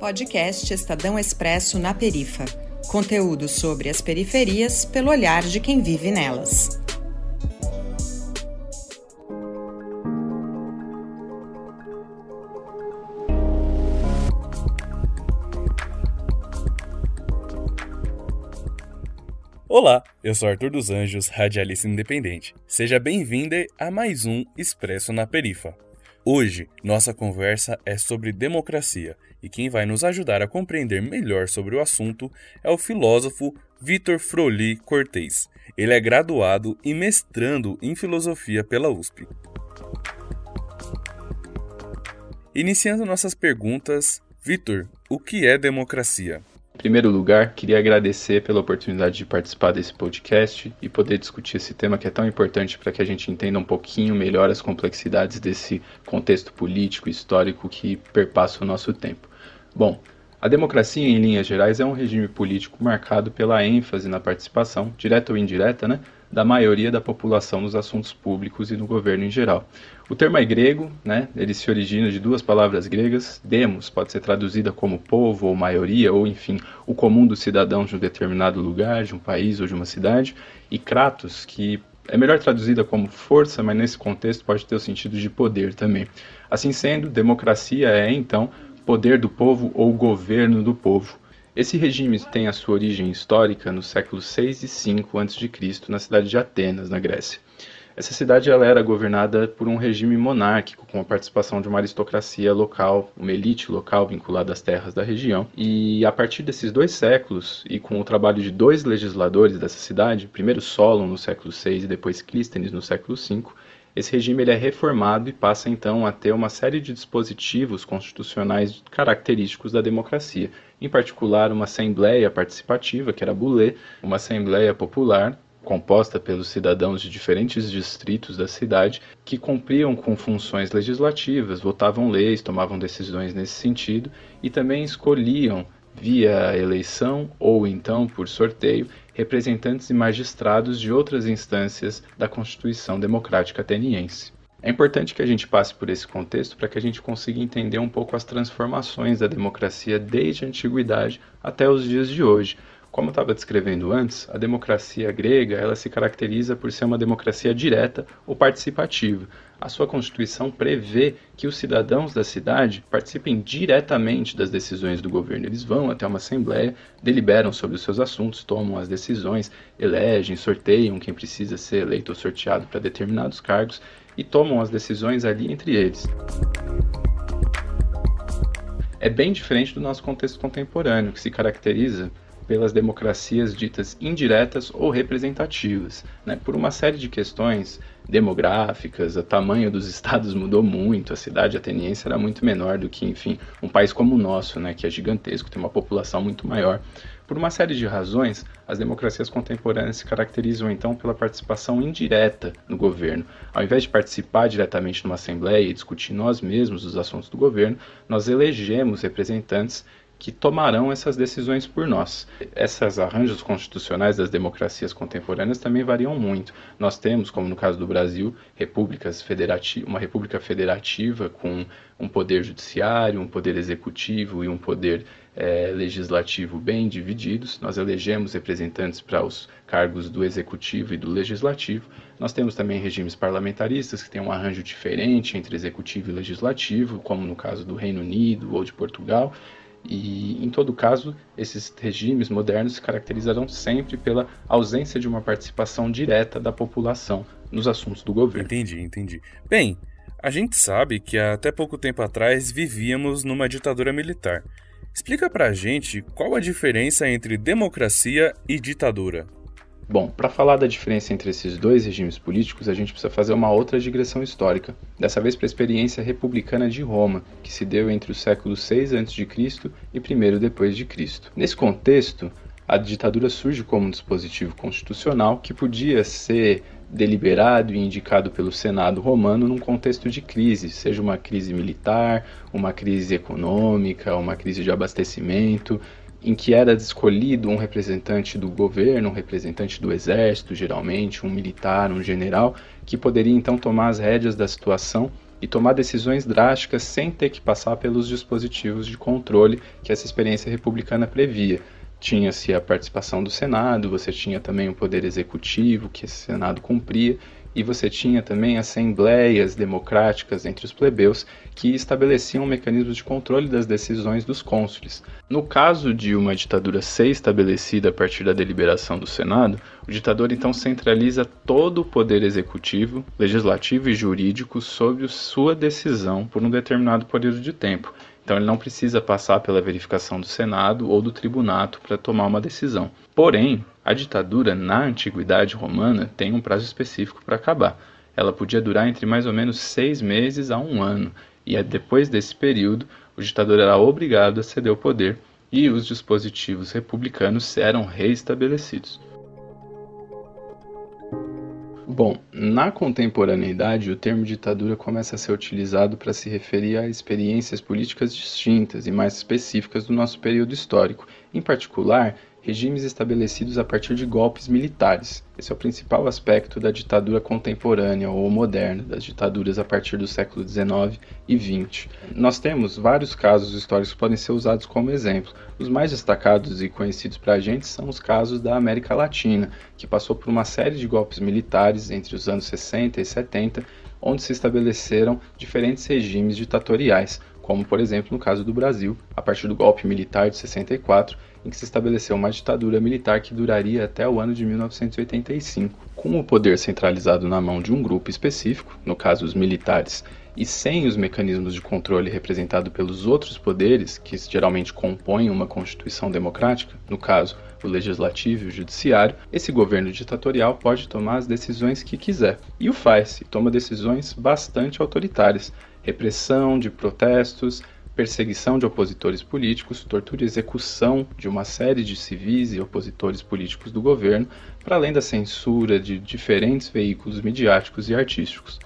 Podcast Estadão Expresso na Perifa. Conteúdo sobre as periferias pelo olhar de quem vive nelas. Olá, eu sou Arthur dos Anjos, radialista independente. Seja bem-vinda a mais um Expresso na Perifa. Hoje, nossa conversa é sobre democracia e quem vai nos ajudar a compreender melhor sobre o assunto é o filósofo Vitor Froli Cortez. Ele é graduado e mestrando em filosofia pela USP. Iniciando nossas perguntas, Vitor, o que é democracia? Primeiro lugar, queria agradecer pela oportunidade de participar desse podcast e poder discutir esse tema que é tão importante para que a gente entenda um pouquinho melhor as complexidades desse contexto político e histórico que perpassa o nosso tempo. Bom, a democracia, em linhas gerais, é um regime político marcado pela ênfase na participação, direta ou indireta, né, da maioria da população nos assuntos públicos e no governo em geral. O termo é grego, né? ele se origina de duas palavras gregas. Demos pode ser traduzida como povo ou maioria, ou enfim, o comum dos cidadãos de um determinado lugar, de um país ou de uma cidade. E kratos, que é melhor traduzida como força, mas nesse contexto pode ter o sentido de poder também. Assim sendo, democracia é então poder do povo ou governo do povo. Esse regime tem a sua origem histórica no século 6 e 5 a.C., na cidade de Atenas, na Grécia. Essa cidade ela era governada por um regime monárquico, com a participação de uma aristocracia local, uma elite local vinculada às terras da região. E a partir desses dois séculos, e com o trabalho de dois legisladores dessa cidade, primeiro Solon no século VI e depois Clístenes no século V, esse regime ele é reformado e passa então a ter uma série de dispositivos constitucionais característicos da democracia, em particular uma assembleia participativa, que era a Boulé, uma assembleia popular composta pelos cidadãos de diferentes distritos da cidade que cumpriam com funções legislativas, votavam leis, tomavam decisões nesse sentido e também escolhiam via eleição ou então por sorteio representantes e magistrados de outras instâncias da Constituição Democrática Ateniense. É importante que a gente passe por esse contexto para que a gente consiga entender um pouco as transformações da democracia desde a antiguidade até os dias de hoje, como eu estava descrevendo antes, a democracia grega ela se caracteriza por ser uma democracia direta ou participativa. A sua constituição prevê que os cidadãos da cidade participem diretamente das decisões do governo. Eles vão até uma assembleia, deliberam sobre os seus assuntos, tomam as decisões, elegem, sorteiam quem precisa ser eleito ou sorteado para determinados cargos e tomam as decisões ali entre eles é bem diferente do nosso contexto contemporâneo, que se caracteriza pelas democracias ditas indiretas ou representativas. Né? Por uma série de questões demográficas, o tamanho dos estados mudou muito, a cidade ateniense era muito menor do que, enfim, um país como o nosso, né, que é gigantesco, tem uma população muito maior. Por uma série de razões, as democracias contemporâneas se caracterizam então pela participação indireta no governo. Ao invés de participar diretamente numa assembleia e discutir nós mesmos os assuntos do governo, nós elegemos representantes que tomarão essas decisões por nós. Esses arranjos constitucionais das democracias contemporâneas também variam muito. Nós temos, como no caso do Brasil, repúblicas federativas, uma república federativa com um poder judiciário, um poder executivo e um poder é, legislativo bem divididos. Nós elegemos representantes para os cargos do executivo e do legislativo. Nós temos também regimes parlamentaristas que têm um arranjo diferente entre executivo e legislativo, como no caso do Reino Unido ou de Portugal. E, em todo caso, esses regimes modernos se caracterizarão sempre pela ausência de uma participação direta da população nos assuntos do governo. Entendi, entendi. Bem, a gente sabe que até pouco tempo atrás vivíamos numa ditadura militar. Explica pra gente qual a diferença entre democracia e ditadura. Bom, para falar da diferença entre esses dois regimes políticos, a gente precisa fazer uma outra digressão histórica, dessa vez para a experiência republicana de Roma, que se deu entre os séculos 6 a.C. e 1 depois de Cristo. Nesse contexto, a ditadura surge como um dispositivo constitucional que podia ser deliberado e indicado pelo Senado romano num contexto de crise, seja uma crise militar, uma crise econômica, uma crise de abastecimento, em que era escolhido um representante do governo, um representante do exército, geralmente, um militar, um general, que poderia então tomar as rédeas da situação e tomar decisões drásticas sem ter que passar pelos dispositivos de controle que essa experiência republicana previa. Tinha-se a participação do Senado, você tinha também o poder executivo que esse Senado cumpria, e você tinha também assembleias democráticas entre os plebeus que estabeleciam mecanismos de controle das decisões dos cônsules. No caso de uma ditadura ser estabelecida a partir da deliberação do Senado, o ditador então centraliza todo o poder executivo, legislativo e jurídico sob sua decisão por um determinado período de tempo. Então ele não precisa passar pela verificação do Senado ou do tribunato para tomar uma decisão. Porém, a ditadura na antiguidade romana tem um prazo específico para acabar. Ela podia durar entre mais ou menos seis meses a um ano, e é depois desse período o ditador era obrigado a ceder o poder e os dispositivos republicanos eram reestabelecidos. Bom, na contemporaneidade, o termo ditadura começa a ser utilizado para se referir a experiências políticas distintas e mais específicas do nosso período histórico, em particular, regimes estabelecidos a partir de golpes militares. Esse é o principal aspecto da ditadura contemporânea ou moderna, das ditaduras a partir do século XIX e XX. Nós temos vários casos históricos que podem ser usados como exemplo. Os mais destacados e conhecidos para a gente são os casos da América Latina, que passou por uma série de golpes militares entre os anos 60 e 70, onde se estabeleceram diferentes regimes ditatoriais, como por exemplo no caso do Brasil, a partir do golpe militar de 64 em que se estabeleceu uma ditadura militar que duraria até o ano de 1985. Com o poder centralizado na mão de um grupo específico, no caso os militares, e sem os mecanismos de controle representados pelos outros poderes, que geralmente compõem uma constituição democrática, no caso o legislativo e o judiciário, esse governo ditatorial pode tomar as decisões que quiser. E o faz, e toma decisões bastante autoritárias. Repressão de protestos, perseguição de opositores políticos, tortura e execução de uma série de civis e opositores políticos do governo, para além da censura de diferentes veículos midiáticos e artísticos.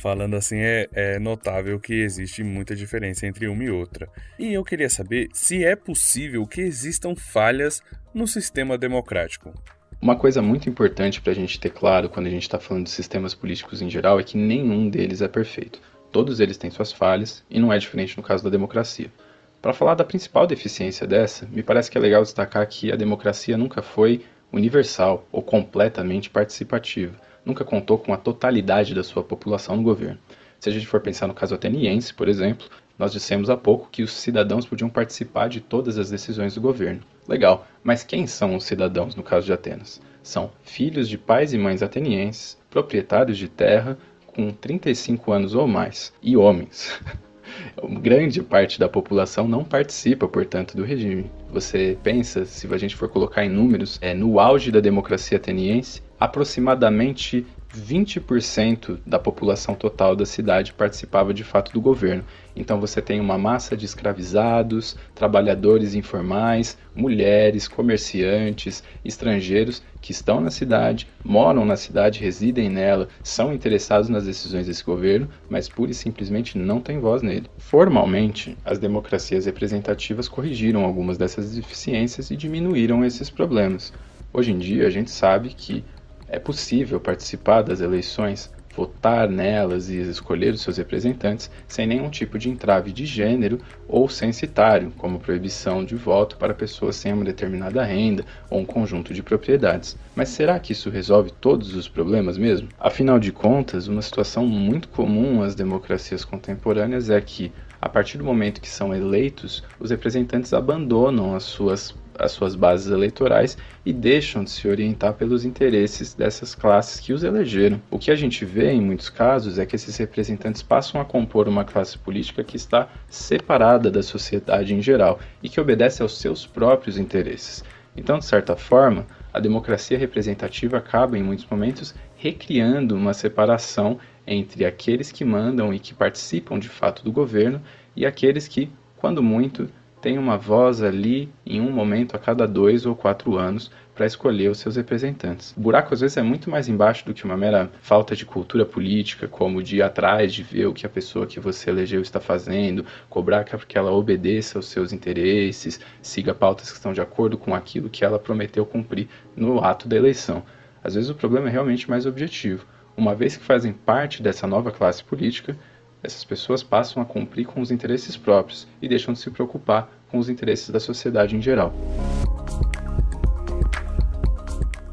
Falando assim, é, é, notável que existe muita diferença entre uma e outra. E eu queria saber se é possível que existam falhas no sistema democrático. Uma coisa muito importante para a gente ter claro quando a gente está falando de sistemas políticos em geral é que nenhum deles é perfeito. Todos eles têm suas falhas, e não é diferente no caso da democracia. Para falar da principal deficiência dessa, me parece que é legal destacar que a democracia nunca foi universal ou completamente participativa, nunca contou com a totalidade da sua população no governo. Se a gente for pensar no caso ateniense, por exemplo, nós dissemos há pouco que os cidadãos podiam participar de todas as decisões do governo. Legal, mas quem são os cidadãos no caso de Atenas? São filhos de pais e mães atenienses, proprietários de terra, com 35 anos ou mais, e homens. Grande parte da população não participa, portanto, do regime. Você pensa, se a gente for colocar em números, é no auge da democracia ateniense, aproximadamente 20% da população total da cidade participava de fato do governo. Então você tem uma massa de escravizados, trabalhadores informais, mulheres, comerciantes, estrangeiros que estão na cidade, moram na cidade, residem nela, são interessados nas decisões desse governo, mas pura e simplesmente não têm voz nele. Formalmente, as democracias representativas corrigiram algumas dessas deficiências e diminuíram esses problemas. Hoje em dia, a gente sabe que é possível participar das eleições, votar nelas e escolher os seus representantes sem nenhum tipo de entrave de gênero ou censitário, como proibição de voto para pessoas sem uma determinada renda ou um conjunto de propriedades. Mas será que isso resolve todos os problemas mesmo? Afinal de contas, uma situação muito comum às democracias contemporâneas é que, a partir do momento que são eleitos, os representantes abandonam as suas as suas bases eleitorais e deixam de se orientar pelos interesses dessas classes que os elegeram. O que a gente vê em muitos casos é que esses representantes passam a compor uma classe política que está separada da sociedade em geral e que obedece aos seus próprios interesses. Então, de certa forma, a democracia representativa acaba, em muitos momentos, recriando uma separação entre aqueles que mandam e que participam de fato do governo e aqueles que, quando muito, tem uma voz ali em um momento a cada dois ou quatro anos para escolher os seus representantes. O buraco às vezes é muito mais embaixo do que uma mera falta de cultura política, como de ir atrás de ver o que a pessoa que você elegeu está fazendo, cobrar que ela obedeça aos seus interesses, siga pautas que estão de acordo com aquilo que ela prometeu cumprir no ato da eleição. Às vezes o problema é realmente mais objetivo. Uma vez que fazem parte dessa nova classe política, essas pessoas passam a cumprir com os interesses próprios e deixam de se preocupar com os interesses da sociedade em geral.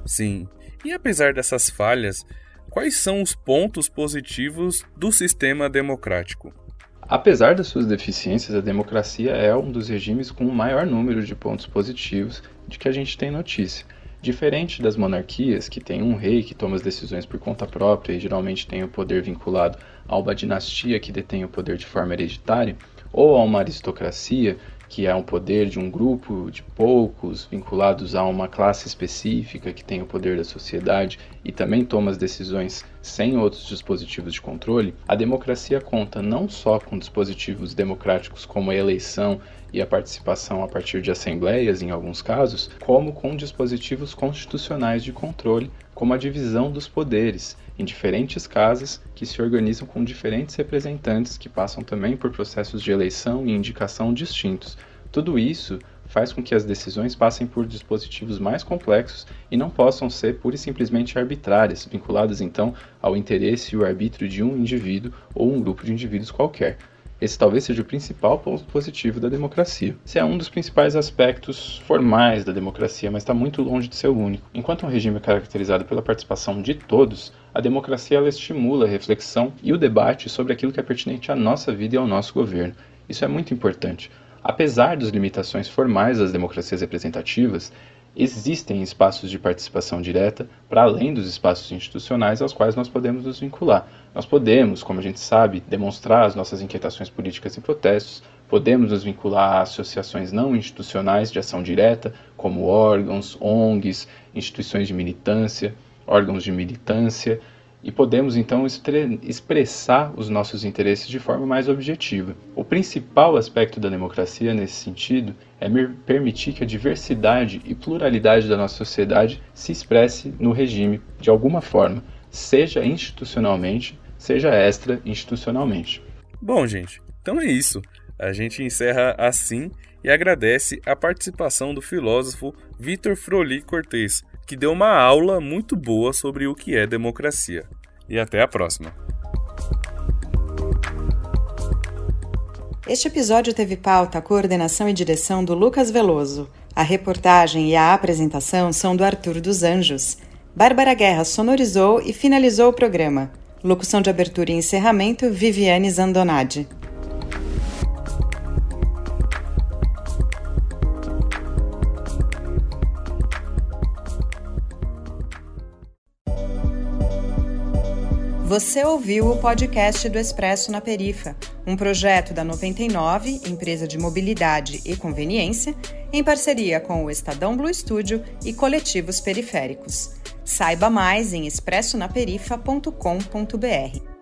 Sim, e apesar dessas falhas, quais são os pontos positivos do sistema democrático? Apesar das suas deficiências, a democracia é um dos regimes com o maior número de pontos positivos de que a gente tem notícia. Diferente das monarquias, que tem um rei que toma as decisões por conta própria e geralmente tem o poder vinculado a uma dinastia que detém o poder de forma hereditária, ou a uma aristocracia que é um poder de um grupo de poucos vinculados a uma classe específica que tem o poder da sociedade e também toma as decisões sem outros dispositivos de controle, a democracia conta não só com dispositivos democráticos como a eleição e a participação a partir de assembleias, em alguns casos, como com dispositivos constitucionais de controle, como a divisão dos poderes, em diferentes casas que se organizam com diferentes representantes que passam também por processos de eleição e indicação distintos. Tudo isso faz com que as decisões passem por dispositivos mais complexos e não possam ser pura e simplesmente arbitrárias, vinculadas então ao interesse e o arbítrio de um indivíduo ou um grupo de indivíduos qualquer. Esse talvez seja o principal ponto positivo da democracia. Esse é um dos principais aspectos formais da democracia, mas está muito longe de ser o único. Enquanto um regime é caracterizado pela participação de todos, a democracia ela estimula a reflexão e o debate sobre aquilo que é pertinente à nossa vida e ao nosso governo. Isso é muito importante. Apesar das limitações formais das democracias representativas, existem espaços de participação direta para além dos espaços institucionais aos quais nós podemos nos vincular. Nós podemos, como a gente sabe, demonstrar as nossas inquietações políticas e protestos, podemos nos vincular a associações não institucionais de ação direta, como órgãos, ONGs, instituições de militância, órgãos de militância, e podemos então expressar os nossos interesses de forma mais objetiva. O principal aspecto da democracia nesse sentido é permitir que a diversidade e pluralidade da nossa sociedade se expresse no regime de alguma forma, seja institucionalmente, seja extra-institucionalmente. Bom, gente, então é isso. A gente encerra assim e agradece a participação do filósofo Vitor Froli Cortez que deu uma aula muito boa sobre o que é democracia. E até a próxima! Este episódio teve pauta, coordenação e direção do Lucas Veloso. A reportagem e a apresentação são do Arthur dos Anjos. Bárbara Guerra sonorizou e finalizou o programa. Locução de abertura e encerramento, Viviane Zandonade. Você ouviu o podcast do Expresso na Perifa, um projeto da 99, empresa de mobilidade e conveniência, em parceria com o Estadão Blue Studio e coletivos periféricos. Saiba mais em expressonaperifa.com.br.